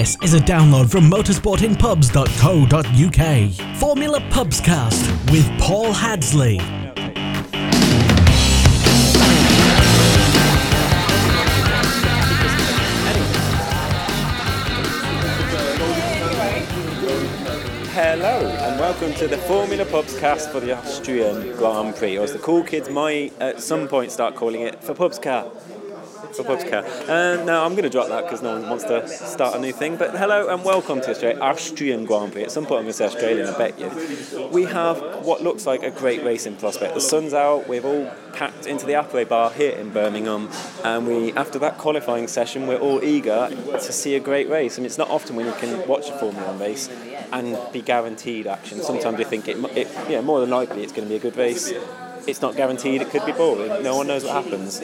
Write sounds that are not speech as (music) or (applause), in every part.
This is a download from motorsportinpubs.co.uk. Formula Pubscast with Paul Hadsley. Hello and welcome to the Formula Pubscast for the Austrian Grand Prix, or as the cool kids might at some point start calling it, for Pubscar. For Pubscar. And uh, now I'm going to drop that because no one wants to start a new thing. But hello and welcome to Australia, Austrian Grand Prix. At some point I'm going to say Australian, I bet you. We have what looks like a great racing prospect. The sun's out, we've all packed into the Appleway Bar here in Birmingham, and we, after that qualifying session, we're all eager to see a great race. And it's not often when you can watch a Formula One race and be guaranteed action. Sometimes you think it, it yeah, more than likely it's going to be a good race. It's not guaranteed. It could be boring. No one knows what happens.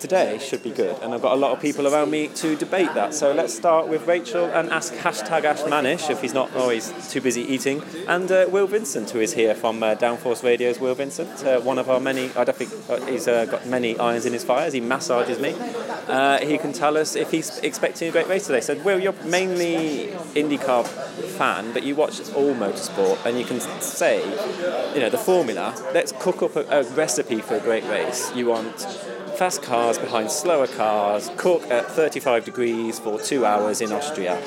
Today should be good, and I've got a lot of people around me to debate that. So let's start with Rachel and ask hashtag Ash Manish if he's not always too busy eating, and uh, Will Vincent, who is here from uh, Downforce Radio's Will Vincent, uh, one of our many. I don't think uh, he's uh, got many irons in his fire as he massages me. Uh, he can tell us if he's expecting a great race today. So Will, you're mainly IndyCar fan, but you watch all motorsport, and you can say, you know, the formula. Let's cook up a, a recipe for a great race. You want fast cars behind slower cars, cook at 35 degrees for two hours in Austria.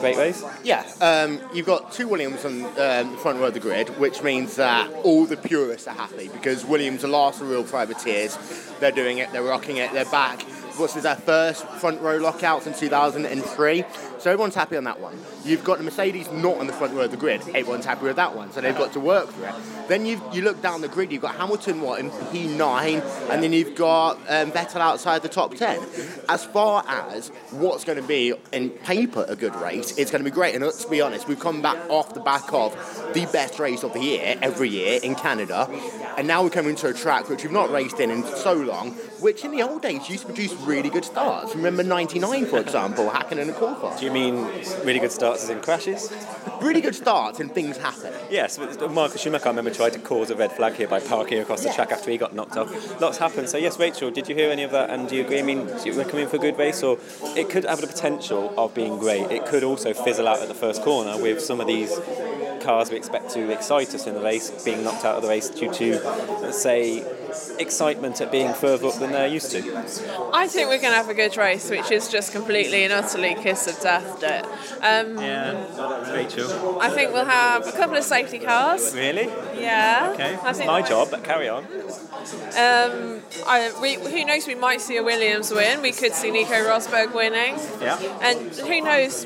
Great race? Yeah, um, you've got two Williams on um, the front row of the grid, which means that all the purists are happy because Williams are last the real privateers. They're doing it, they're rocking it, they're back. This is their first front row lockout in 2003, so everyone's happy on that one. You've got the Mercedes not on the front row of the grid, everyone's happy with that one, so they've got to work for it. Then you you look down the grid, you've got Hamilton what in P9, and then you've got um, Vettel outside the top 10. As far as what's going to be in paper a good race, it's going to be great. And let's be honest, we've come back off the back of the best race of the year every year in Canada, and now we're coming to a track which we've not raced in in so long, which in the old days used to produce really good starts. Remember 99, for example, Hakkinen and Coulthard. Do you mean really good starts as in crashes? Really good starts and things happen. Yes, but Marcus Schumacher, I remember, tried to cause a red flag here by parking across the Yeah. track after he got knocked off. Lots happened. So, yes, Rachel, did you hear any of that? And do you agree? I mean, do you recommend for a good race? Or it could have the potential of being great. It could also fizzle out at the first corner with some of these cars we expect to excite us in the race being knocked out of the race due to, let's say, excitement at being further up than they're used to. I think we're going to have a good race, which is just completely and utterly kiss of death. It. Um, Yeah, Rachel. I think we'll have a couple of safety cars. Really? Yeah. Okay. I think My job, but carry on. Um, I, we, who knows? We might see a Williams win. We could see Nico Rosberg winning. Yeah. And who knows?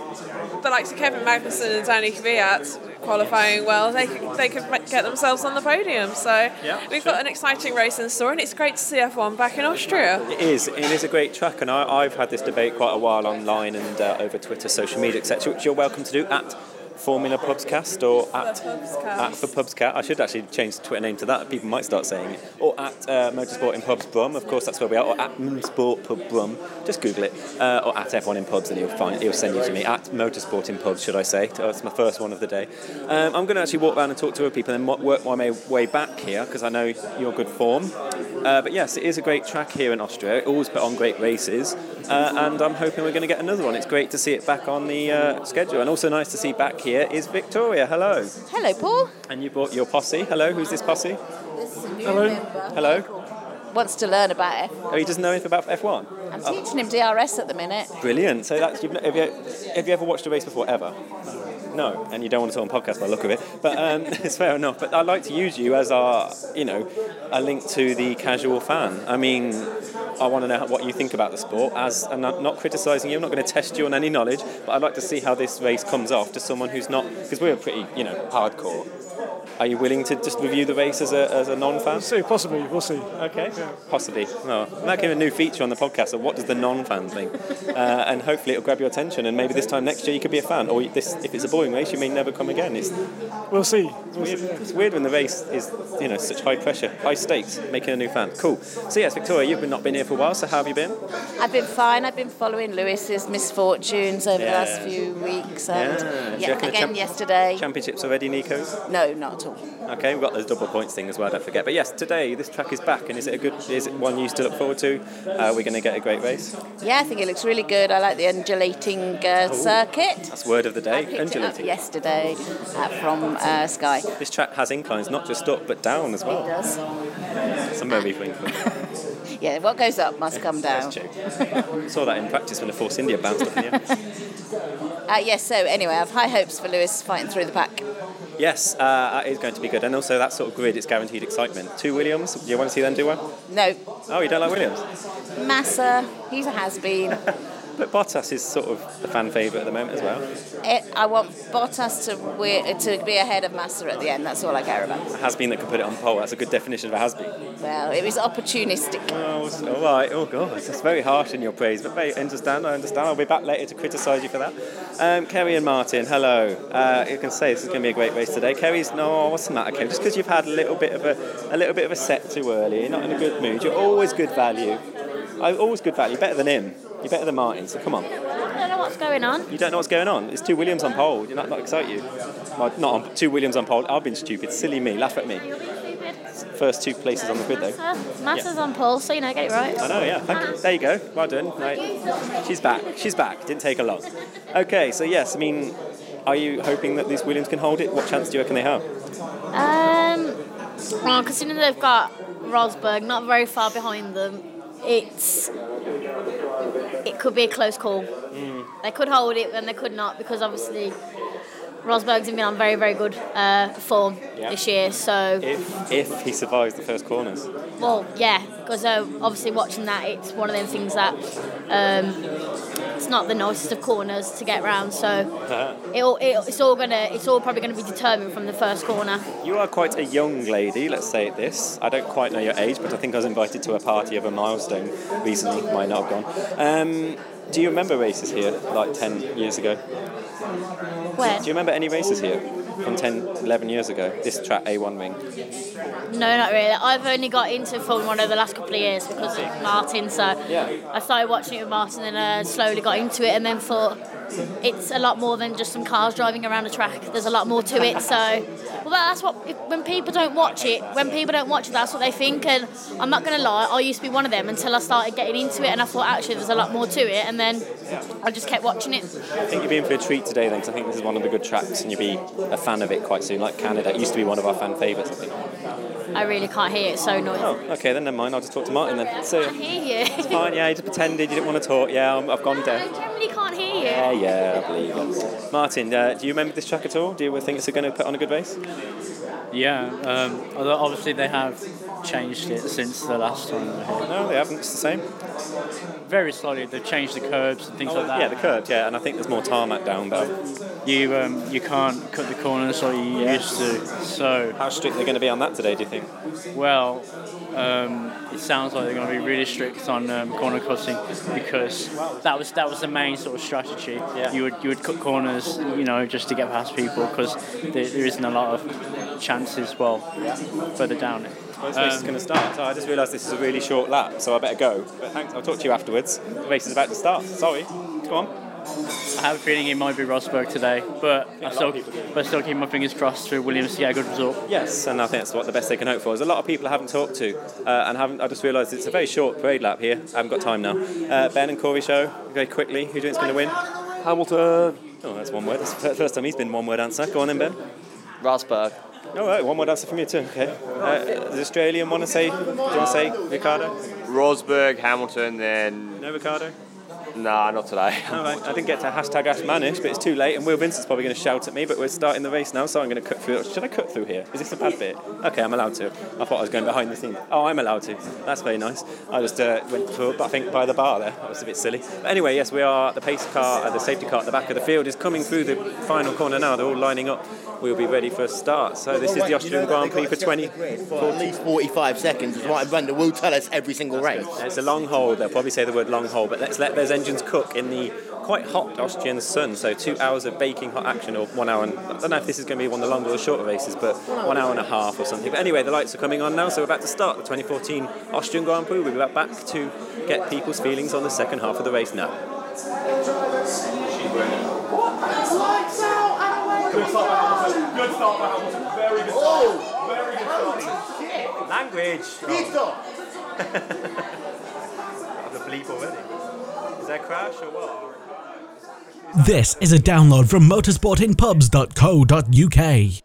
The likes of Kevin Magnussen and Danny Kvyat qualifying well, they could, they could get themselves on the podium. So Yeah, we've sure. got an exciting race in store, and it's great to see F1 back in Austria. It is. It is a great track, and I, I've had this debate quite a while online and uh, over Twitter, social media, etc., which you're welcome to do at Formula Pubscast or at at for Pubscat. I should actually change the Twitter name to that. People might start saying it. Or at uh, Motorsport in Pubs Brum. Of course, that's where we are. Or at Motorsport Pub Brum. Just Google it. Uh, or at F1 in Pubs, and he'll find. He'll send you to me at Motorsport in Pubs, should I say? That's my first one of the day. Um, I'm going to actually walk around and talk to other people and work my way- back here because I know you're good form. Uh, but yes, it is a great track here in Austria. It always put on great races, uh, and I'm hoping we're going to get another one. It's great to see it back on the uh, schedule, and also nice to see back here is Victoria. Hello, Hello, Paul. and you brought your posse. Hello, who's this posse? This is a new Hello. member. Hello. Wants to learn about F. Oh, he doesn't know anything about F1. I'm oh. teaching him DRS at the minute. Brilliant. So that's you've, have you have you ever watched a race before ever? No, and you don't want to talk on podcast by the look of it, but um, (laughs) it's fair enough. But I'd like to use you as our, you know, a link to the casual fan. I mean, I want to know what you think about the sport. As and I'm not, criticising you, I'm not going to test you on any knowledge, but I'd like to see how this race comes off to someone who's not, because we're pretty, you know, hardcore. Are you willing to just review the race as a, as a non-fan? See, possibly, we'll see. Okay, possibly. No, making a new feature on the podcast of what does the non-fan think, uh, and hopefully it'll grab your attention, and maybe this time next year you could be a fan, or this if it's a boy boring race, you may never come again. It's We'll see. weird. It's weird when the race is, you know, such high pressure, high stakes, making a new fan. Cool. So yes, Victoria, you've been, not been here for a while. So how have you been? I've been fine. I've been following Lewis's misfortunes over the last few weeks. And Yeah. Yeah, again champ- yesterday. Championships already, Nico's. No, not at all. Okay, we've got those double points thing as well. Don't forget. But yes, today this track is back, and is it a good? Is it one you used to look forward to? Uh, we're going to get a great race. Yeah, I think it looks really good. I like the undulating uh, circuit. That's word of the day. picked yesterday uh, from uh, Sky. This track has inclines, not just up but down as well. It does. Somewhere between. (laughs) Yeah, what goes up must come down. That's true. Saw that in practice when the Force India bounced off in the air. Uh, yes, so anyway, I have high hopes for Lewis fighting through the pack. Yes, uh, that is going to be good. And also that sort of grid, it's guaranteed excitement. Two Williams, do you want to see them do well? No, Oh, you don't like Williams? Massa, he's a has-been. (laughs) But Bottas is sort of the fan favourite at the moment as well. It, I want Bottas to, we- to be ahead of Massa at the end. That's all I care about. A has been that could put it on pole. That's a good definition of a has been. Well, it was opportunistic. Oh, all right. Oh, God. That's very harsh in your praise, but I understand. I understand. I'll be back later to criticise you for that. Um, Kerry and Martin, hello. Uh, you can say this is going to be a great race today. Kerry's no. What's the matter, Kerry? Just because you've had a little bit of a, a little bit of a set too early, you're not in a good mood. You're always good value. Always good value. Better than him. You're better than Martin. So come on. I don't know what's going on. You don't know what's going on. It's two Williams on pole. Did that not excite you? Not on two Williams on pole. I've been stupid. Silly me. Laugh at me. First two places on the grid though. Massa, Massa's on pole, so you know, get it right. I know, yeah. Thank you. There you go. Well done. Right. She's back. She's back. Didn't take her long. (laughs) Okay, so yes, I mean, are you hoping that these Williams can hold it? What chance do you reckon they have? Um, well, considering they've got Rosberg not very far behind them, it's it could be a close call. They could hold it and they could not because obviously Rosberg's been on very very good uh, form Yeah. this year. So If if he survives the first corners. well, yeah, because uh, obviously watching that, it's one of them things that um, it's not the nicest of corners to get round. So (laughs) it'll, it, it's all gonna, it's all probably gonna be determined from the first corner. You are quite a young lady, let's say it this. I don't quite know your age, but I think I was invited to a party of a milestone recently. Might not have gone. Um, do you remember races here, like 10 years ago? When? Do you remember any races here from 10, 11 years ago? This track, A1 Ring? No, not really. I've only got into Formula One over the last couple of years because of Martin. So Yeah. I started watching it with Martin and uh, slowly got into it, and then thought it's a lot more than just some cars driving around a track. There's a lot more to it. So, well, that's what if, when people don't watch it. When people don't watch it, that's what they think. And I'm not gonna lie, I used to be one of them until I started getting into it, and I thought actually there's a lot more to it, and then I just kept watching it. I think you'll be in for a treat today then, because I think this is one of the good tracks, and you'll be a fan of it quite soon. Like Canada, it used to be one of our fan favourites, I think. I really can't hear it. It's so noisy. Oh, okay, then never mind. I'll just talk to Martin then. So, I hear you. fine, yeah, you just pretended you didn't want to talk. Yeah, I'm, I've gone I deaf. generally can't hear you. Yeah, yeah, I believe it. Martin, uh, do you remember this track at all? Do you think it's going to put on a good race? Yeah, um, although obviously they have changed it since the last time we were here. No, they haven't. It's the same. Very slightly, they've changed the curbs and things like that. Oh, Yeah, the curve, yeah, and I think there's more tarmac down, but You um, you can't cut the corners like you Yeah. used to. So, how strict they're going to be on that today, do you think? Well, um, it sounds like they're going to be really strict on um, corner cutting because that was that was the main sort of strategy. Yeah. You would you would cut corners, you know, just to get past people because there, there isn't a lot of chances. Well, further down it. Well, this race is Um, going to start. So I just realised this is a really short lap, so I better go. But thanks, I'll talk to you afterwards. The race is about to start. Sorry. Go on. I have a feeling it might be Rosberg today, but I lot still, of but I still keep my fingers crossed for Williams to get a good result. Yes, and I think that's what the best they can hope for. There's a lot of people I haven't talked to, uh, and haven't. I just realised it's a very short parade lap here. I haven't got time now. Uh, ben and Corey show very quickly. Who do you think's going to win? Hamilton. Oh, that's one word. That's the first time he's been one word answer. Go on then, Ben. Rosberg. Oh, right, one word answer from you too. Okay. Uh, the Australian want to say? Do you want to say Ricciardo? Rosberg, Hamilton, then. No, Ricciardo. Nah, not today. (laughs) I didn't get to hashtag Ash Manish, but it's too late, and Will Vincent's probably going to shout at me. But we're starting the race now, so I'm going to cut through. Should I cut through here? Is this a bad bit? Okay, I'm allowed to. I thought I was going behind the scenes. Oh, I'm allowed to. That's very nice. I just uh, went through, but I think, by the bar there. That was a bit silly. But anyway, yes, we are. The pace car, uh, the safety car at the back of the field is coming through the final corner now. They're all lining up we'll be ready for a start. So this is the Austrian Grand Prix for 20. For at least 45 seconds, is what Brenda will tell us every single race. It's a long hold. They'll probably say the word long hold, but let's let those engines cook in the quite hot Austrian sun. So two hours of baking hot action, or one hour. And, I don't know if this is going to be one of the longer or shorter races, but one hour and a half or something. But anyway, the lights are coming on now, so we're about to start the 2014 Austrian Grand Prix. We'll be back to get people's feelings on the second half of the race now. Good start by Hamilton. Very good start. Oh! Very good start. Language. Pit stop. The bleep already. Is that crash or what? This is a download from motorsportinpubs.co.uk.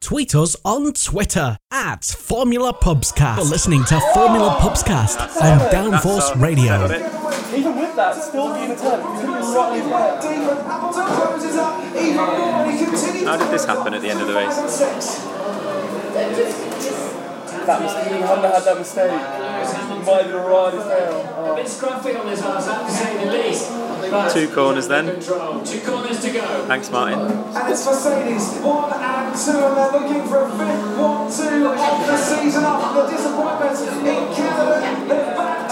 Tweet us on Twitter at Formula Pubscast. You're listening to Formula Pubscast on Downforce Radio. Even with that, still being a turn. He's going to be right there. How did this happen at the end of the race? That mistake. He hadn't had that mistake. He might have been right as hell. Oh. bit scruffy on this house, I have to say the least. But Two corners then. Two corners to go. Thanks, Martin. And it's Mercedes, one and two, and they're looking for a fifth one, two of the season after the disappointment in Canada. They're back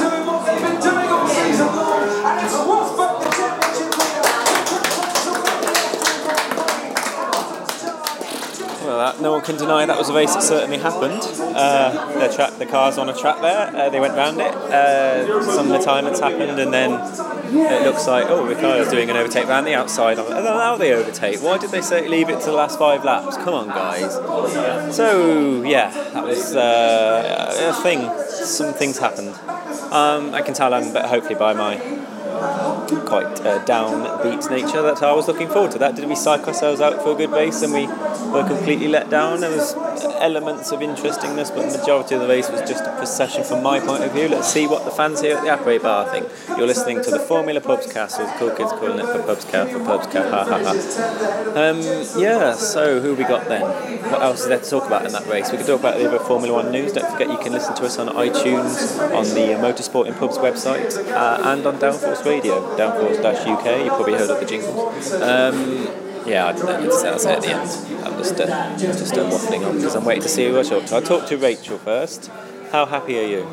that, no one can deny that was a race that certainly happened. Uh, the, track, the cars on a track there, uh, they went round it. Uh, some retirements happened, and then it looks like, oh, Ricciardo's doing an overtake round the outside. Know how they overtake. Why did they say leave it to the last five laps? Come on, guys. So, yeah, that was uh, a thing. Some things happened. Um, I can tell I'm, but hopefully by my quite uh, downbeat nature that I was looking forward to that. Did we psych ourselves out for a good race and we were completely let down? There was elements of interestingness, but the majority of the race was just a procession from my point of view. Let's see what the fans here at the Apre Bar think. You're listening to the Formula Pubscast, or the cool kids calling it for Pubscast, for Pubscast, ha ha ha. Um, yeah, so who we got then? What else is there to talk about in that race? We could talk about the other Formula One news. Don't forget you can listen to us on iTunes, on the Motorsport in Pubs website, uh, and on Downforce Radio, Downforce-UK. You probably heard of the jingles. Um, yeah, I don't know. It at the end. I'm just uh, just uh, waffling on because I'm waiting to see who I talk to. I'll talk to Rachel first. How happy are you?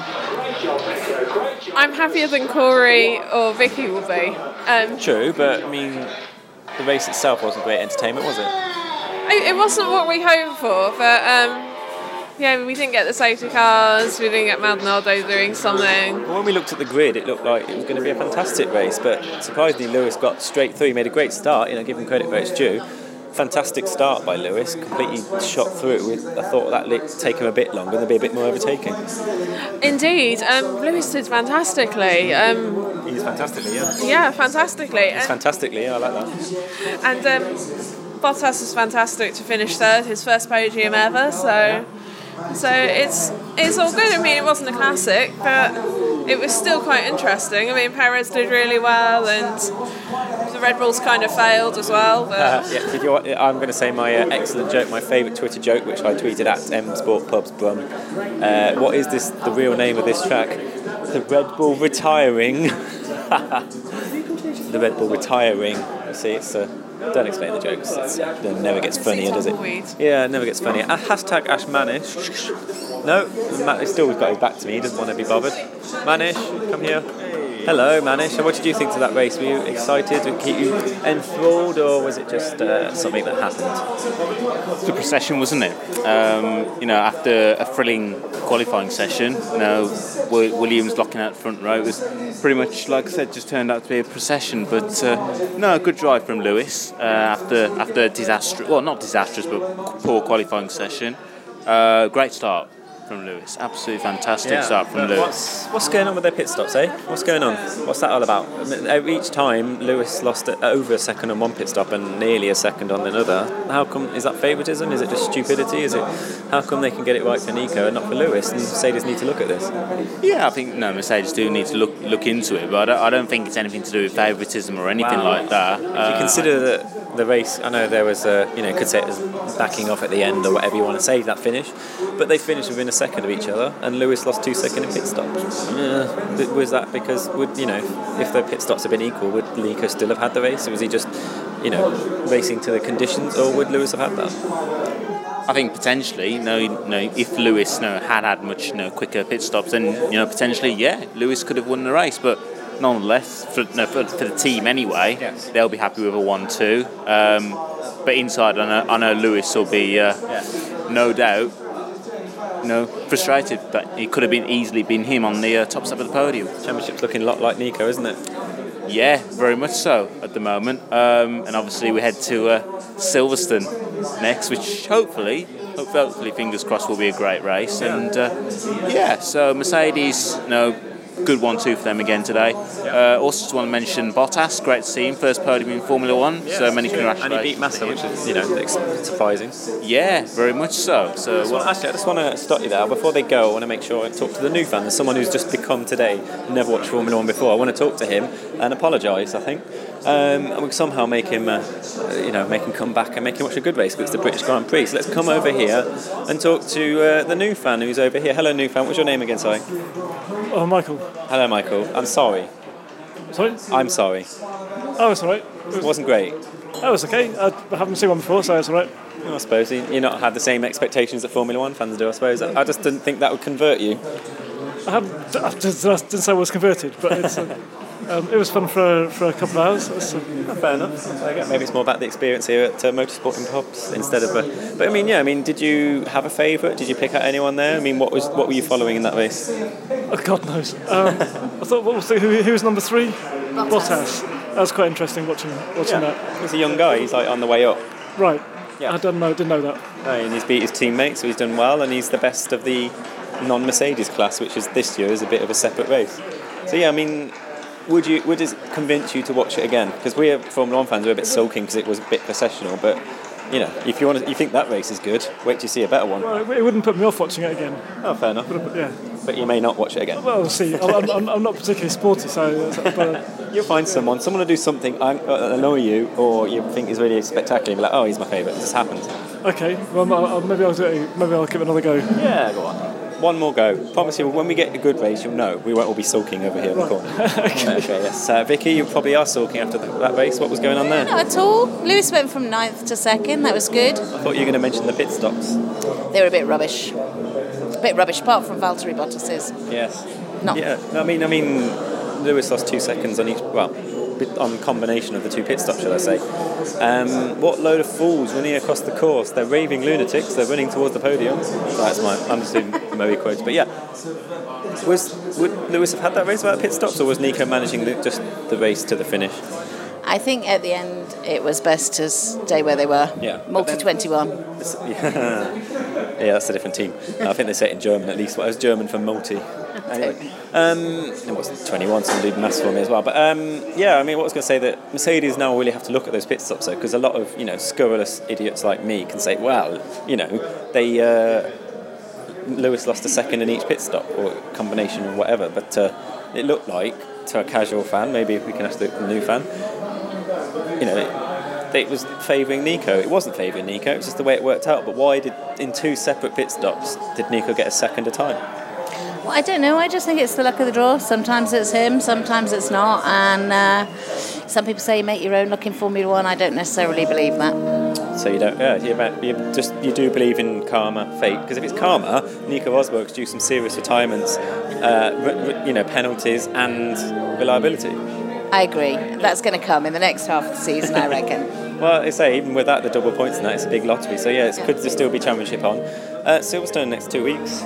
I'm happier than Corey or Vicky will be. Um, True, but I mean, the race itself wasn't great entertainment, was it? it, it wasn't what we hoped for, but um, yeah, we didn't get the safety cars. We didn't get Maldonado doing something. Well, when we looked at the grid, it looked like it was going to be a fantastic race, but surprisingly, Lewis got straight through. He made a great start, you know, give him credit where it's due. Fantastic start by Lewis, completely shot through. I thought that would take him a bit longer, there'd be a bit more overtaking. Indeed, um, Lewis did fantastically. Um, He's fantastically, yeah. yeah, fantastically. He's fantastically, yeah, I like that. and um, Bottas was fantastic to finish third, his first podium ever. So, so it's it's all good. I mean, it wasn't a classic, but it was still quite interesting. I mean, Perez did really well, and the Red Bulls kind of failed as well. Uh, yeah, I'm going to say my uh, excellent joke, my favourite Twitter joke, which I tweeted at M Sport Pubs Brum. Uh, what is this? The real name of this track? The Red Bull retiring. (laughs) the Red Bull retiring. See, it's uh, don't explain the jokes. It's, uh, it never gets funnier, does it? Yeah, it never gets funnier. Uh, hashtag Ash Manish. No, Matt he's still got his back to me. He doesn't want to be bothered. Manish, come here. Hello, Manish. So what did you think to that race? Were you excited? Did it keep you enthralled, or was it just uh, something that happened? the procession, wasn't it? Um, you know, after a thrilling qualifying session, you know, Williams locking out front row it was pretty much, like I said, just turned out to be a procession. But uh, no, a good drive from Lewis uh, after after a disastrous, well, not disastrous, but poor qualifying session. Uh, great start from Lewis. Absolutely fantastic start from Lewis. What's, what's going on with their pit stops, eh? What's going on? What's that all about? I mean, each time Lewis lost over a second on one pit stop and nearly a second on another. How come? Is that favouritism? Is it just stupidity? Is it? How come they can get it right for Nico and not for Lewis? And Mercedes need to look at this. Yeah, I think no Mercedes do need to look look into it, but I don't, I don't think it's anything to do with favouritism or anything Wow. like that. If you Uh, consider that the race, I know there was a, you know, could say it was backing off at the end or whatever you want to say that finish, but they finished within a second of each other, and Lewis lost two second in pit stops. Uh, was that because would you know if the pit stops had been equal, would Nico still have had the race, or was he just you know, racing to the conditions, or would Lewis have had that? I think potentially, you know, if Lewis know, had had much know, quicker pit stops, then you know potentially, yeah, Lewis could have won the race. But nonetheless, for, no, for, for the team anyway, they'll be happy with a one-two. Um, but inside, I know, I know Lewis will be uh, no doubt, you know, frustrated that it could have been easily been him on the uh, top step of the podium. Championship's looking a lot like Nico, isn't it? Yeah, very much so at the moment. Um, and obviously, we head to uh, Silverstone next, which hopefully, hopefully, fingers crossed, will be a great race. And uh, yeah, so Mercedes, you know, good one two for them again today. Uh, also, just want to mention Bottas, great to see him, first podium in Formula One. so many congratulations. And he beat Massa, which is you know surprising. Yeah, very much so. So Well, actually, I just want to stop you there. Before they go, I want to make sure I talk to the new fan. There's someone who's just become today, never watched Formula One before. I want to talk to him and apologise. I think, um, and we somehow make him, uh, you know, make him come back and make him watch a good race. But it's the British Grand Prix. So let's come over here and talk to uh, the new fan who's over here. Hello, new fan. What's your name again? Sorry. Oh, Michael. Hello, Michael. I'm sorry. Sorry? I'm sorry. Oh, it's alright. It wasn't great. Oh, it's okay. I haven't seen one before, so it's alright. I suppose you you not had the same expectations that Formula One fans do. I suppose I just didn't think that would convert you. I I didn't say I was converted, but it's, uh, (laughs) um, it was fun for, for a couple of hours. It's, uh, Fair enough. There. Maybe it's more about the experience here at uh, Motorsport in Pubs instead of. Uh, but I mean, yeah. I mean, did you have a favourite? Did you pick out anyone there? I mean, what was what were you following in that race? oh, God knows. Um, I thought, what was the, who, who was number three? Bottas. That was quite interesting watching watching that. He's a young guy. He's like on the way up. Right. Yeah. I didn't know. Didn't know that. Oh, and he's beat his teammates, so he's done well, and he's the best of the non-Mercedes class, which is this year is a bit of a separate race. So yeah, I mean, would you would it convince you to watch it again? Because we are Formula One fans, we're a bit sulking because it was a bit processional, but. You know, if you want to, you think that race is good, wait till you see a better one. Well, it wouldn't put me off watching it again. Oh, fair enough. Yeah. But you may not watch it again. Well, we'll see. I'm, I'm, I'm not particularly sporty, so. But, uh, (laughs) You'll find someone, someone will do something uh, annoy you, or you think is really spectacular. You'll be like, oh, he's my favourite. This happens. okay. Well, maybe I'll do it. Maybe I'll give it another go. Yeah, go on. One more go. Promise you, when we get a good race, you'll know. We won't all be sulking over here in the corner. (laughs) okay. yes. Uh, Vicky, you probably are sulking after the, that race. What was going on there? Not at all. Lewis went from ninth to second. That was good. I thought you were going to mention the pit stops. They were a bit rubbish. A bit rubbish, apart from Valtteri Bottas's. Yes. No. Yeah. I mean, I mean, Lewis lost two seconds on each. Well, bit- on combination of the two pit stops, shall I say? Um, what load of fools running across the course? They're raving lunatics. They're running towards the podium. That's my. I'm just doing Moe quotes, but yeah. Was would Lewis have had that race without pit stops, or was Nico managing the, just the race to the finish? I think at the end it was best to stay where they were. Yeah. Multi 21. Yeah, (laughs) yeah, that's a different team. I think they say it in German at least. Well, was German for multi. (laughs) Um, it was 21, so did maths for me as well. But um, yeah, I mean, what I was going to say that Mercedes now really have to look at those pit stops though, because a lot of you know scurrilous idiots like me can say, well, you know, they uh, Lewis lost a second in each pit stop or combination or whatever. But uh, it looked like to a casual fan, maybe if we can ask the, new fan, you know, it, it was favouring Nico. It wasn't favouring Nico. It was just the way it worked out. But why did in two separate pit stops did Nico get a second a time? Well, I don't know. I just think it's the luck of the draw. Sometimes it's him, sometimes it's not. And uh, some people say you make your own luck in Formula One. I don't necessarily believe that. So you don't, yeah, you, just you do believe in karma, fate. Because if it's karma, Nico Rosberg's due some serious retirements, uh, re- re- you know, penalties and reliability. I agree. That's going to come in the next half of the season, I reckon. Well, I say even without the double points and that, it's a big lottery. So yeah, it could still be championship on. Uh, Silverstone next two weeks.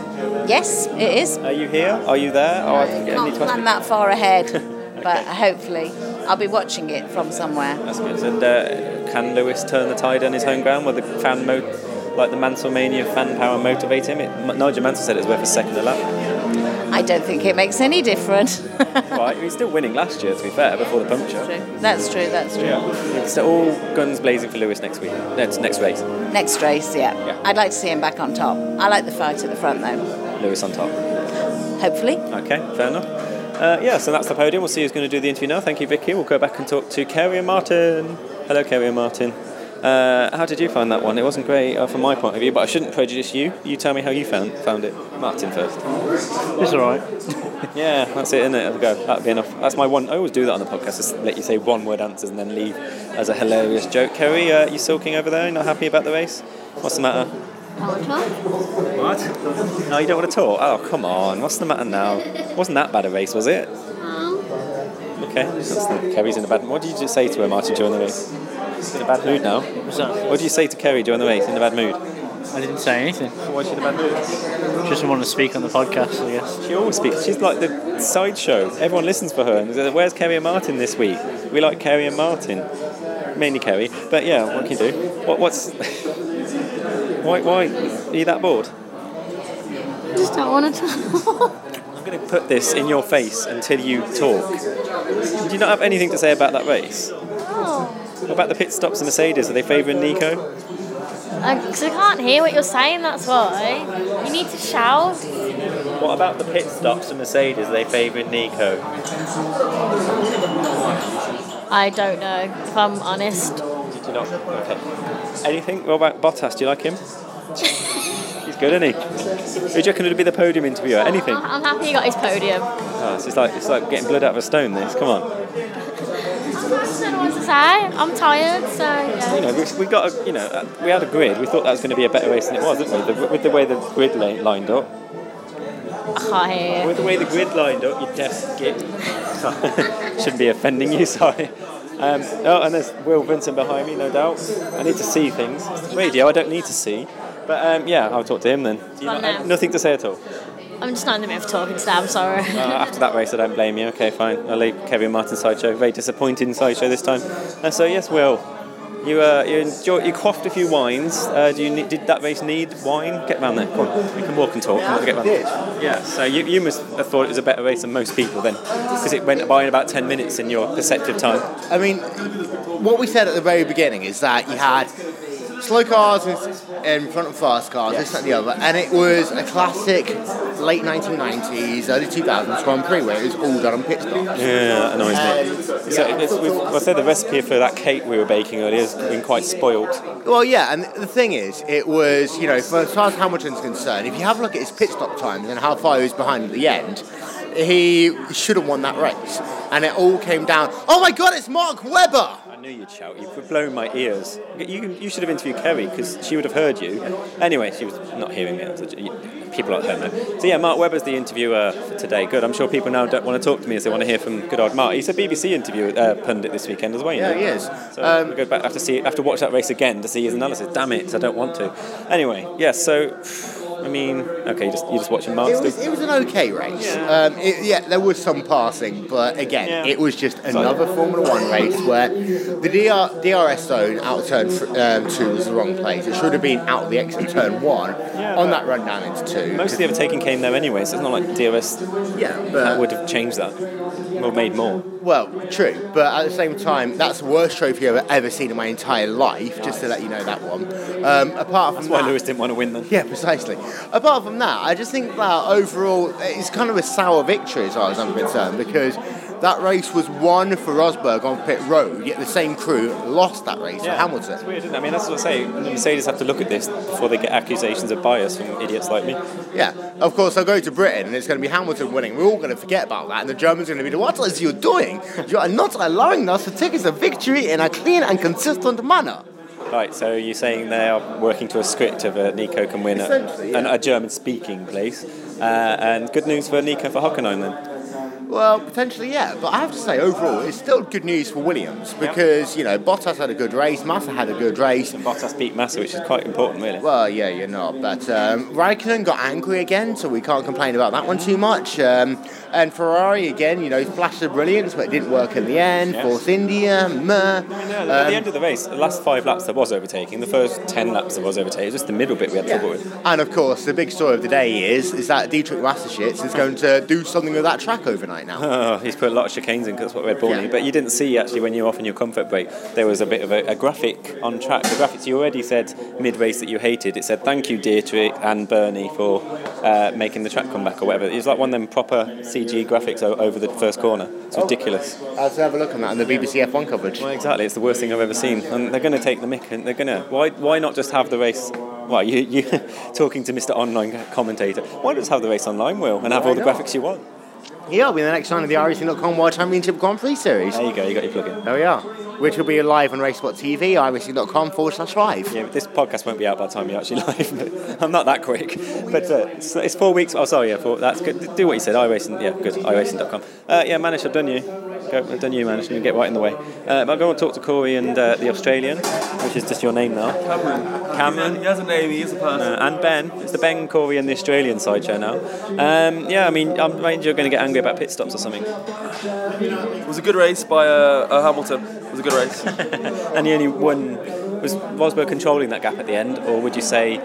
Yes, it is. Are you here? Are you there? Oh, I I forget- I can't need to ask plan that far ahead, (laughs) but hopefully I'll be watching it from somewhere. That's good. And uh, can Lewis turn the tide on his home ground? Will the fan mo- like the Mansellmania fan power motivate him? It, Nigel Mansell said it was worth a second a lap. I don't think it makes any difference. (laughs) right, he was still winning last year, to be fair, before the puncture. That's true. That's true. Yeah. It's all guns blazing for Lewis next week. Next next race. Next race, yeah. I'd like to see him back on top. I like the fight at the front though. Lewis on top. Hopefully. Okay, fair enough. Uh, yeah, so that's the podium. We'll see who's going to do the interview now. Thank you, Vicky. We'll go back and talk to Kerry and Martin. Hello, Kerry and Martin. Uh, how did you find that one? It wasn't great uh, from my point of view, but I shouldn't prejudice you. You tell me how you found found it. Martin first. It's alright. (laughs) Yeah, that's it, isn't it? Have a go. That'd be enough. That's my one. I always do that on the podcast. Just let you say one word answers and then leave as a hilarious joke. Kerry, uh, you sulking over there? Not happy about the race? What's the matter? What? No, you don't want to talk. Oh, come on. What's the matter now? Wasn't that bad a race, was it? Okay. That's the, Kerry's in a bad. What did you just say to her, Martin, during the race? She's in a bad mood now. What's that? What do you say to Kerry during the race? In a bad mood. I didn't say anything. Why is she in a bad mood? She just want to speak on the podcast, I guess. She always speaks. She's like the sideshow. Everyone listens for her. And says, Where's Kerry and Martin this week? We like Kerry and Martin. Mainly Kerry. But yeah, what can you do? What, what's. (laughs) why, why? Are you that bored? I just don't want to talk. I'm going to put this in your face until you talk. Do you not have anything to say about that race? Oh. What about the pit stops and Mercedes? Are they favouring Nico? Because I can't hear what you're saying, that's why. You need to shout. What about the pit stops and Mercedes? Are they favouring Nico? I don't know, if I'm honest. Did you not? Okay. Anything? What about Bottas? Do you like him? (laughs) He's good, isn't he? Who do you reckon would be the podium interviewer? Anything? I'm happy he got his podium. Oh, it's like it's like getting blood out of a stone. This, come on. I don't know what to say. I'm tired, so yeah. You know, we, we got a, you know uh, we had a grid. We thought that was going to be a better race than it was, didn't we? The, with the way the grid li- lined up. I With the way the grid lined up, you deaf git. (laughs) Shouldn't be offending you, (laughs) sorry. Um, oh, and there's Will Vincent behind me, no doubt. I need to see things. Radio, I don't need to see. But um, yeah, I'll talk to him then. Do you Well, not- no. nothing to say at all. I'm just not in the mood for talking today, I'm sorry. Uh, after that race, I don't blame you. Okay, fine. I'll leave Kevin Martin sideshow. Very disappointing sideshow this time. Uh, so yes, Will, you uh, you enjoy you quaffed a few wines. Uh, do you need, did that race need wine? Get round there. Come on. We can walk and talk. Come on, get round. Yeah. So you, you must have thought it was a better race than most people then, because it went by in about ten minutes in your perceptive time. I mean, what we said at the very beginning is that you had slow cars in, in front of fast cars, this, that, and the other, and it was a classic late 1990s, early 2000s Grand Prix where it was all done on pit stops. Yeah, annoys me. So I said the recipe for that cake we were baking earlier has been quite spoilt. Well, yeah, and the thing is, it was, you know, for as far as Hamilton's concerned, if you have a look at his pit stop times and how far he was behind at the end, he should have won that race. And it all came down, oh my god, it's Mark Webber! I knew you'd shout. You've blown my ears. You, you should have interviewed Kerry because she would have heard you. Anyway, she was not hearing me. People like her know. So yeah, Mark Webber's the interviewer for today. Good. I'm sure people now don't want to talk to me as they want to hear from good old Mark. He's a BBC interview uh, pundit this weekend as well. You Yeah, he is. So Um, we go back. I have to see. I have to watch that race again to see his analysis. Damn it! I don't want to. Anyway, yeah. So. I mean, okay, you just you just watching Mark It was, it was an okay race. Um, it, yeah, there was some passing, but again, it was just another Formula One race where the DR, DRS zone out of turn fr- um, two was the wrong place. It should have been out of the exit turn one on that run down into two. Most of the overtaking came there anyway, so it's not like DRS yeah, that would have changed that or made more. Well, true, but at the same time, that's the worst trophy I've ever seen in my entire life. Just to let you know that one. Um, apart from That's why that, Lewis didn't want to win then. Yeah, precisely. Apart from that, I just think that overall it's kind of a sour victory as far as I'm concerned because that race was won for Rosberg on pit road, yet the same crew lost that race for Hamilton. It's weird, isn't it? I mean, that's what I say. The Mercedes have to look at this before they get accusations of bias from idiots like me. Yeah, of course, I'll go to Britain and it's going to be Hamilton winning. We're all going to forget about that, and the Germans are going to be, like, What is you doing? You are not allowing us to take us a victory in a clean and consistent manner. Right, so you're saying they are working to a script of a Nico can win at yeah. a German-speaking place, uh, and good news for Nico for Hockenheim then. Well, potentially, yeah. But I have to say, overall, it's still good news for Williams because, you know, Bottas had a good race, Massa had a good race. And Bottas beat Massa, which is quite important, really. Well, yeah, you're not. But um, Raikkonen got angry again, so we can't complain about that one too much. Um, and Ferrari, again, you know, flashed of brilliance, but it didn't work in the end. Yes. Force India, meh. At the end of the race, the last five laps there was overtaking. The first ten laps there was overtaking. It was just the middle bit we had trouble with. And of course, the big story of the day is is that Dietrich Mateschitz is going to do something with that track overnight. Right now. (laughs) Oh, he's put a lot of chicanes in because that's what Red Bull Yeah. need. But you didn't see actually when you were off in your comfort break, there was a bit of a, a graphic on track. The graphics you already said mid race that you hated. It said thank you Dietrich and Bernie for uh, making the track come back or whatever. It was like one of them proper CG graphics o- over the first corner. It's ridiculous. Let's have a look on that on the BBC F1 coverage. Well, exactly. It's the worst thing I've ever seen. And they're going to take the mick. And they're going to. Why? Why not just have the race? Well, you you (laughs) talking to Mr. Online commentator. Why not just have the race online, Will, and have all the not? graphics you want? Yeah, it'll be the next round of the iRacing.com World Championship Grand Prix Series. There you go. You got your plug in. There we are. Which will be live on RaceSpot TV, iRacing.com forward slash live. Yeah, but this podcast won't be out by the time you're actually (laughs) live. I'm not that quick. But uh, it's, it's four weeks. Oh, sorry, yeah, four, that's good. Do what you said. iRacing, yeah, good. iRacing.com. Uh, yeah, Manish, I've done you. Go, I've done you, and you get right in the way. Uh, but I'm going to talk to Corey and uh, the Australian, which is just your name now. Cameron. Cameron. He has a name, he is a person. Uh, and Ben. It's the Ben, Corey, and the Australian side sideshow now. Um, yeah, I mean, I'm afraid you're going to get angry about pit stops or something. It was a good race by uh, uh, Hamilton. It was a good race. (laughs) and he only won. Was Rosberg controlling that gap at the end, or would you say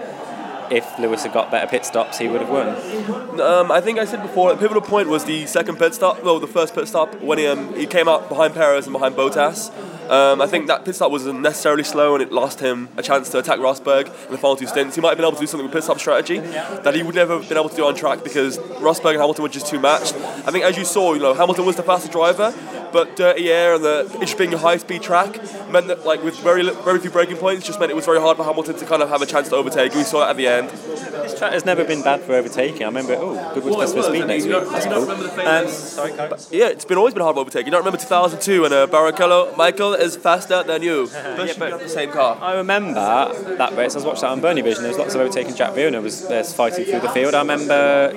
if Lewis had got better pit stops, he would have won? Um, I think I said before, the pivotal point was the second pit stop, well, the first pit stop, when he, um, he came out behind Perez and behind Bottas. Um, I think that pit stop was unnecessarily slow and it lost him a chance to attack Rosberg in the final two stints. He might have been able to do something with pit stop strategy that he would never have been able to do on track because Rosberg and Hamilton were just too matched. I think, as you saw, you know, Hamilton was the faster driver, but dirty air and the it just being a high-speed track meant that, like, with very very few braking points, just meant it was very hard for Hamilton to kind of have a chance to overtake. We saw it at the end. This track has never been bad for overtaking. I remember, oh, Goodwood's Well, it best was. speed next week. don't- That's cool. Um, sorry, Yeah, it's been always been hard to overtake. You don't remember 2002 when uh, Barrichello, Michael is faster than you. Especially if you have the same car. I remember that race. I was watching that on Bernie Vision. There was lots of overtaking. Jacques Villeneuve was uh, fighting through the field. I remember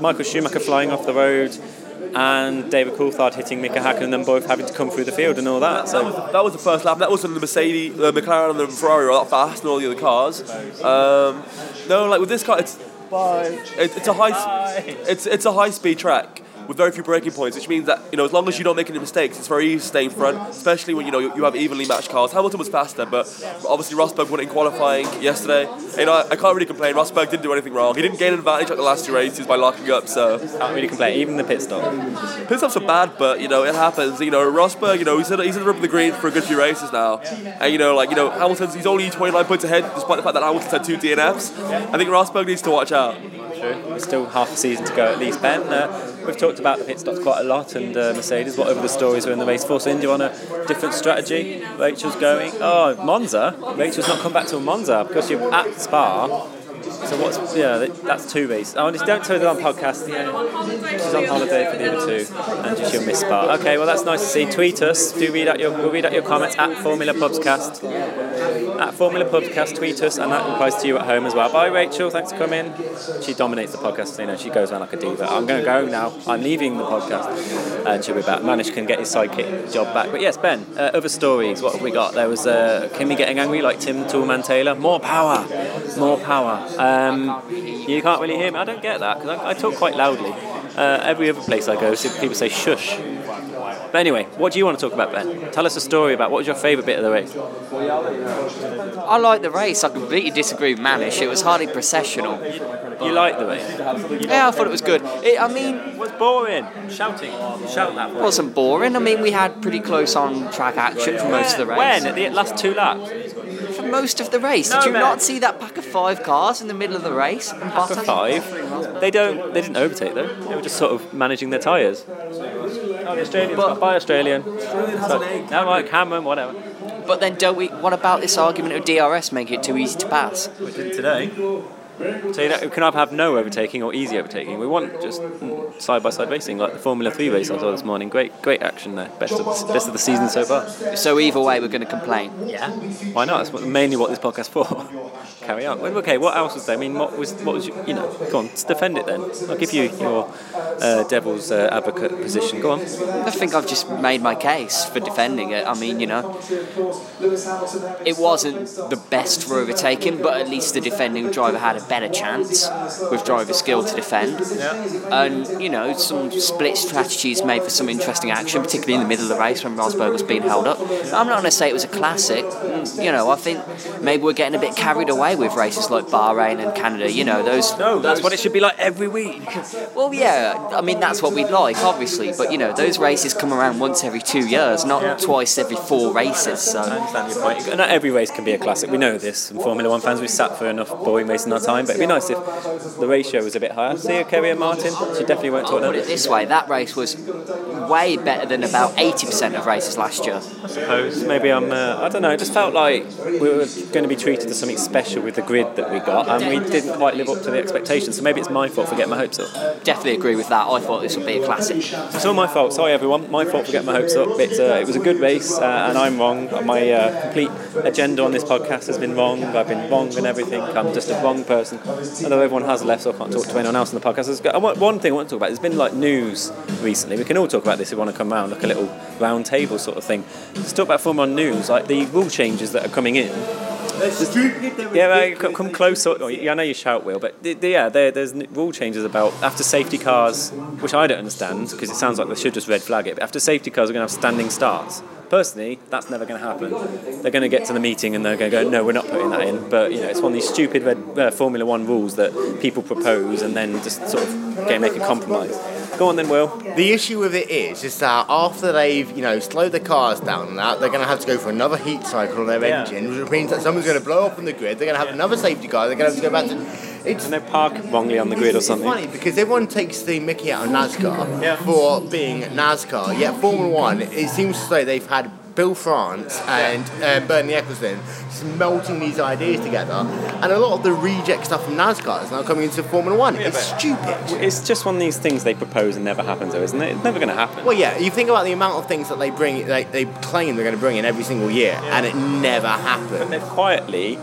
Michael Schumacher flying off the road and David Coulthard hitting Mika Hakkinen and them both having to come through the field and all that. That So was, the, that was the first lap. That was when the Mercedes, the McLaren, and the Ferrari were a lot faster than all the other cars. Um, no, like with this car, it's it, it's a high it's it's a high speed track with very few breaking points, which means that you know as long as you don't make any mistakes, it's very easy to stay in front, especially when you know you, you have evenly matched cars. Hamilton was faster, but obviously Rosberg won it in qualifying yesterday. You know, I, I can't really complain. Rosberg didn't do anything wrong. He didn't gain an advantage at the last two races by locking up, so can't really complain. Even the pit stop. Pit stops are bad, but you know it happens. You know Rosberg, you know he's in, he's in the rip of the green for a good few races now, and you know like you know Hamilton's he's only 29 points ahead, despite the fact that Hamilton's had two DNFs. I think Rosberg needs to watch out. True. There's still half a season to go at least, Ben. Uh, we've talked about the pit stops quite a lot and uh, Mercedes, whatever the stories are in the race. Force India on a different strategy. Rachel's going. Oh, Monza. Rachel's not come back to Monza because you're at Spa. So what's yeah? That's two races. Oh, and don't tell her on podcast. Yeah, she's on holiday for the other two, and she'll miss Spa. Okay, well that's nice to see. Tweet us. Do read out your we'll read out your comments at Formula Pubscast. At Formula Pubscast. tweet us, and that applies to you at home as well. Bye, Rachel. Thanks for coming. She dominates the podcast. You know, she goes around like a diva. I'm going to go now. I'm leaving the podcast, and she'll be back. Manish can get his sidekick job back. But yes, Ben. Uh, other stories. What have we got? There was uh, Kimi getting angry, like Tim Toolman Taylor. More power, more power. Um, you can't really hear me. I don't get that because I, I talk quite loudly. Uh, every other place I go, people say shush. But anyway, what do you want to talk about, Ben? Tell us a story about what was your favourite bit of the race? I like the race. I completely disagree with Manish. It was hardly processional. You like the race? Yeah, I thought it was good. It, I mean, it was boring. Shouting, shout that. It wasn't boring. I mean, we had pretty close on track action for most of the race. When? At the last two laps? For most of the race. No, Did you man. not see that pack of five cars in the middle of the race? And Pack of five. They don't. They didn't overtake though. They were just sort of managing their tyres. Oh, the Australians. Bye, Australian. So, no, right, Cameron, whatever. But then don't we? What about this argument of DRS making it too easy to pass? We did today. So you know, we can either have no overtaking or easy overtaking. We want just side by side racing, like the Formula Three race I saw this morning. Great, great action there. Best of the, best of the season so far. So either way, we're going to complain. Yeah. Why not? That's mainly what this podcast's for. Carry on. Well, Okay, what else was there? I mean, what was what was you, you know? Go on, let's defend it then. I'll give you your uh, devil's uh, advocate position. Go on. I think I've just made my case for defending it. I mean, you know, it wasn't the best for overtaking, but at least the defending driver had a better chance with driver skill to defend. Yeah. And, you know, some split strategies made for some interesting action, particularly in the middle of the race when Rosberg was being held up. I'm not going to say it was a classic. Mm, You know, I think maybe we're getting a bit carried away with races like Bahrain and Canada. You know, those. No, that's what it should be like every week. (laughs) Well, yeah, I mean that's what we'd like, obviously, but you know those races come around once every two years, not twice every four races. So I understand your point. Not every race can be a classic. We know this. And Formula One fans, we've sat for enough boring racing our time. But it'd be nice if the ratio was a bit higher. See, Kerry and Martin, she definitely won't talk Put it this way, that race was way better than about 80% of races last year. I suppose maybe I'm. Uh, I don't know. It just felt like we were going to be treated as something special with the grid that we got, and we didn't quite live up to the expectations. So maybe it's my fault for getting my hopes up. Definitely agree with that. I thought this would be a classic. It's all my fault. Sorry, everyone. My fault for getting my hopes up. Uh, it was a good race, uh, and I'm wrong. My uh, complete agenda on this podcast has been wrong. I've been wrong in everything. I'm just a wrong person. Although everyone has left, so I can't talk to anyone else on the podcast. Got- One thing I want to talk about. There's been like news recently. We can all talk about this if you want to come round, like a little round table sort of thing. Let's talk about Formula news, like the rule changes that are coming in. Yeah, right, come, come closer. Oh, yeah, I know you shout, Will, but the, the, yeah, there, there's rule changes about after safety cars, which I don't understand because it sounds like they should just red flag it. But after safety cars we're going to have standing starts. Personally, that's never going to happen. They're going to get to the meeting and they're going to go, no, we're not putting that in. But you know, it's one of these stupid red, uh, Formula One rules that people propose and then just sort of get make a compromise. Go on then, Will. The issue with it is, is that after they've, you know, slowed the cars down and that, they're going to have to go for another heat cycle on their Yeah. engine, which means that someone's going to blow up on the grid. They're going to have another safety car. They're going to have to go back to. It's, and they park wrongly on the grid or something. It's funny because everyone takes the Mickey out of NASCAR (laughs) for being NASCAR. Yet Formula One, it seems as though they've had Bill France and uh, Bernie Ecclestone just melting these ideas together, and a lot of the reject stuff from NASCAR is now coming into Formula One. it's stupid. It's just one of these things they propose and never happens, though, isn't it? It's never going to happen. Well, yeah, you think about the amount of things that they bring, they, they claim they're going to bring in every single year, and it never happens. And they've quietly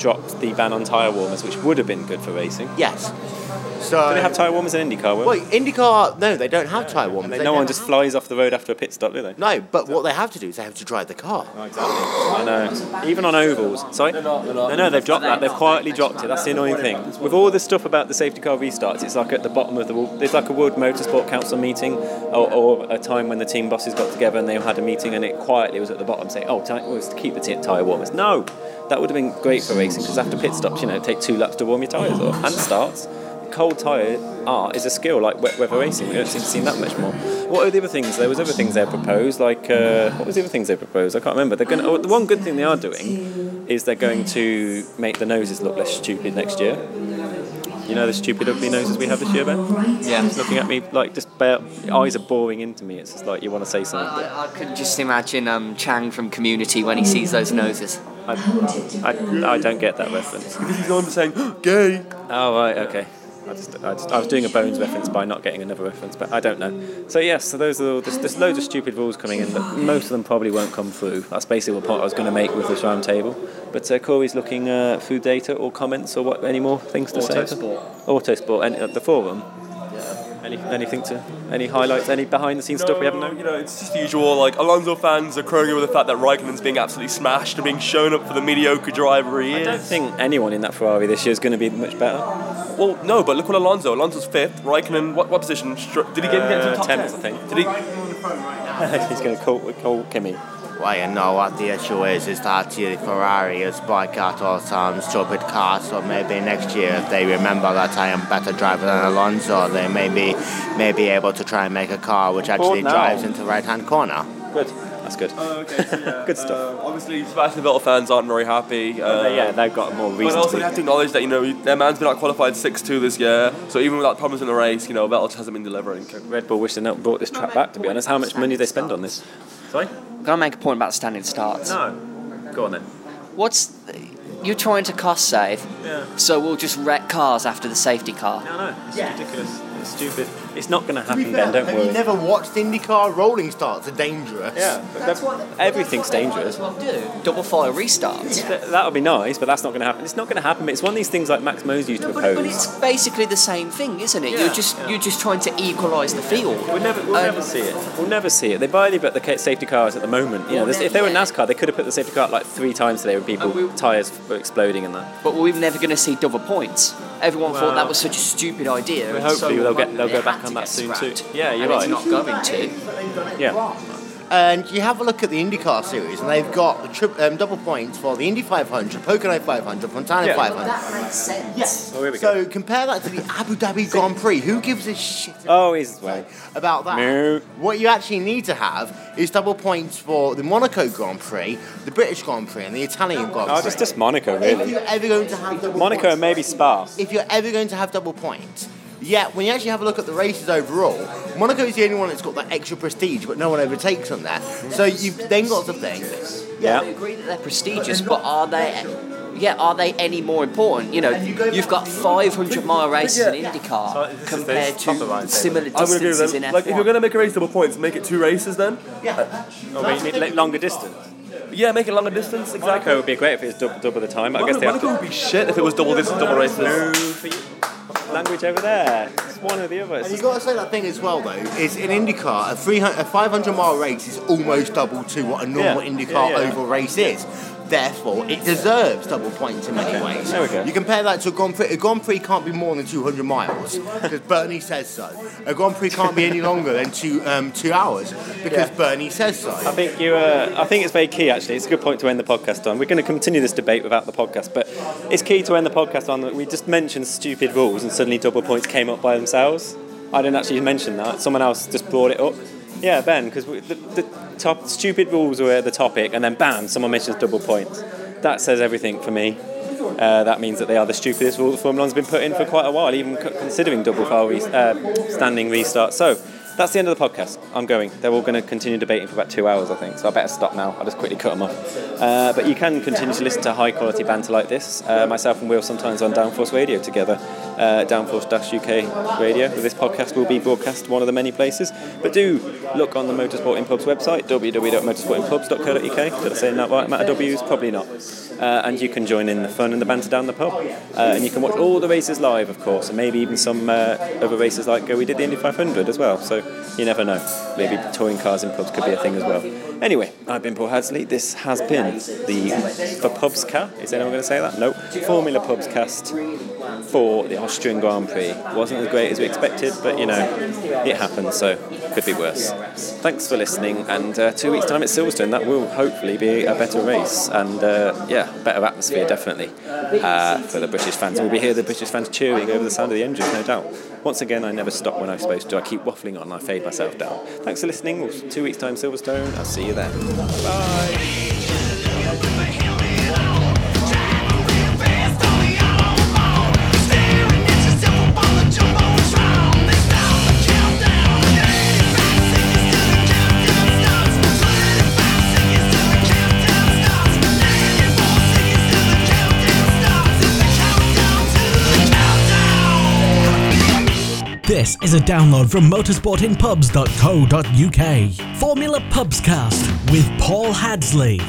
dropped the ban on tyre warmers, which would have been good for racing. Yes. So Do they have tyre warmers in IndyCar? Will? Well, IndyCar, no, they don't have tyre warmers. They- They no one just have- flies off the road after a pit stop, do they? No, but what they have to do is they have to drive the car. Oh, exactly. I know. Even on ovals. Sorry? No, no, they've dropped that. They've quietly dropped it. That's the annoying thing. With all this stuff about the safety car restarts, it's like at the bottom of the. There's like a World Motorsport Council meeting, or, or a time when the team bosses got together and they had a meeting, and it quietly was at the bottom saying, "Oh, ti- well, it's to keep the t- tyre warmers." No, that would have been great for racing because after pit stops, you know, take two laps to warm your tyres off and starts. Cold tyre art is a skill like wet weather racing. We don't seem to see that much more. What are the other things? There was other things they proposed, like uh, what was the other things they proposed? I can't remember. They're going. Oh, the one good thing they are doing is they're going to make the noses look less stupid next year. You know the stupid ugly noses we have this year, Ben? Yeah. Just looking at me like just bare, eyes are boring into me. It's just like you want to say something. I, I could just imagine um, Chang from Community when he sees those noses. I, I, I don't get that reference. Because he's for saying gay. Oh right, okay. I just, I just, I was doing a Bones reference by not getting another reference, but I don't know. So yes, so those are all, there's, there's loads of stupid rules coming in, but most of them probably won't come through. That's basically what point I was going to make with this round table. But uh, Corey's looking uh, through data or comments or what? Any more things to say? Autosport. Autosport. Any, at the forum. Any, anything to any highlights? Any behind the scenes stuff we haven't known? You know, it's just the usual. Like Alonso fans are crowing over the fact that Raikkonen's being absolutely smashed and being shown up for the mediocre driver he I is. don't think anyone in that Ferrari this year is going to be much better. Well, no, but look what Alonso. Alonso's fifth. Raikkonen, what, what position? Did he get, get into the Uh, top 10th, I think. Did he? He's (laughs) going to call, call Kimi. Well, you know what the issue is, is that the Ferrari has boycott all some stupid cars, so maybe next year if they remember that I am better driver than Alonso, they may be, may be able to try and make a car which actually now. drives into the right-hand corner. Good. That's good. okay, so (laughs) yeah. Good stuff. Uh, obviously, Sebastian Vettel fans aren't very happy. Uh, yeah, they've got more reasons. But reason also, to you have to acknowledge that you know their man's been out qualified six two this year. So even without problems in the race, you know Vettel just hasn't been delivering. Red Bull wish they not brought this track back. To be honest, how much money did they spend on this? Sorry. Can I make a point about standing starts? No. Go on then. What's you're trying to cost save? Yeah. So we'll just wreck cars after the safety car. No, no, it's ridiculous. It's stupid. It's not going to To happen, fair, Ben. Don't have worry. you never watched IndyCar rolling starts are dangerous? Yeah, but that's everything's dangerous. Well do. Double file restarts. Th- That would be nice, but that's not going to happen. It's not going to happen. It's one of these things like Max Mosley used to But, propose. but it's basically the same thing, isn't it? Yeah, you're just you're just trying to equalise the field. We'll never, we'll Um, never see it. We'll never see it. They barely put the safety cars at the moment. You know, there's- if they were NASCAR, they could have put the safety car up like three times today when people tyres were exploding and that. But we're never going to see double points. Everyone thought that was such a stupid idea. Well, hopefully so they'll get they'll it go had back to on that soon scrapped. too. Yeah, you're and right. It's not going to. Yeah. And you have a look at the IndyCar series, and they've got the tri- um, double points for the Indy 500, Pocono 500, Fontana Yeah. 500. That makes sense. Yes. Oh, here we so compare that to the Abu Dhabi (laughs) Grand Prix. Who gives a shit Oh, he's well. about that? No. What you actually need to have is double points for the Monaco Grand Prix, the British Grand Prix, and the Italian Grand Prix. Oh, Prix. just just Monaco, If you're ever going to have double Monaco points, and maybe Spa. if you're ever going to have double points, yeah, when you actually have a look at the races overall, Monaco is the only one that's got that extra prestige, but no one overtakes on that. So you've then got to think, Yeah, I agree that they're prestigious, but are they? Yeah, are they any more important? You know, you've got 500 mile races in IndyCar compared to similar I would agree with distances them. in Like, if you're F1. going to make a race double points, make it two races then. Yeah. Oh, but you need like, longer distance. Yeah, make it longer distance. Exactly. Monaco would be great if it was double, double the time. but I guess Monaco, they have Monaco to. would be shit if it was double distance, double races. No. Language over there. It's one or the other. And you've got to say that thing as well, though, is in IndyCar, a, 300, a 500 mile race is almost double to what a normal Yeah. IndyCar Yeah, yeah. oval race is. Therefore, it deserves double points in many ways. There we go. You compare that to a Grand Prix. A Grand Prix can't be more than 200 miles because Bernie says so. A Grand Prix can't be any longer than two um, two hours because Yeah. Bernie says so. I think you. Uh, I think it's very key. Actually, it's a good point to end the podcast on. We're going to continue this debate without the podcast, but it's key to end the podcast on that we just mentioned stupid rules and suddenly double points came up by themselves. I didn't actually mention that. Someone else just brought it up. Yeah, Ben, because the, the top stupid rules were the topic, and then bam, someone mentions double points. That says everything for me. Uh, that means that they are the stupidest rule The Formula One's been put in for quite a while, even considering double file re- uh, standing restart. So that's the end of the podcast. I'm going. They're all going to continue debating for about two hours, I think. So I better stop now. I'll just quickly cut them off. Uh, but you can continue to listen to high quality banter like this. Uh, myself and Will sometimes on Downforce Radio together. Uh, Downforce UK Radio. This podcast will be broadcast one of the many places. But do look on the Motorsport in Pubs website, www.motorsportinpubs.co.uk. Did I say that right? Of W's? Probably not. Uh, and you can join in the fun and the banter down the pub. Uh, and you can watch all the races live, of course, and maybe even some uh, other races like uh, we did the Indy 500 as well. So you never know. Maybe touring cars in pubs could be a thing as well. Anyway, I've been Paul Hadsley. This has been the for Pubs Cast. Is anyone going to say that? No. Formula Pubscast for the Austrian Grand Prix. Wasn't as great as we expected, but you know, it happened, so could be worse. Thanks for listening, and uh, two weeks' time at Silverstone, that will hopefully be a better race, and uh, yeah, better atmosphere definitely uh, for the British fans. We'll be here, the British fans cheering over the sound of the engines, no doubt. Once again, I never stop when I'm supposed to. I keep waffling on, I fade myself down. Thanks for listening. Two weeks' time, Silverstone. I'll see you then. Bye. Is a download from motorsportinpubs.co.uk. Formula Pubscast with Paul Hadsley.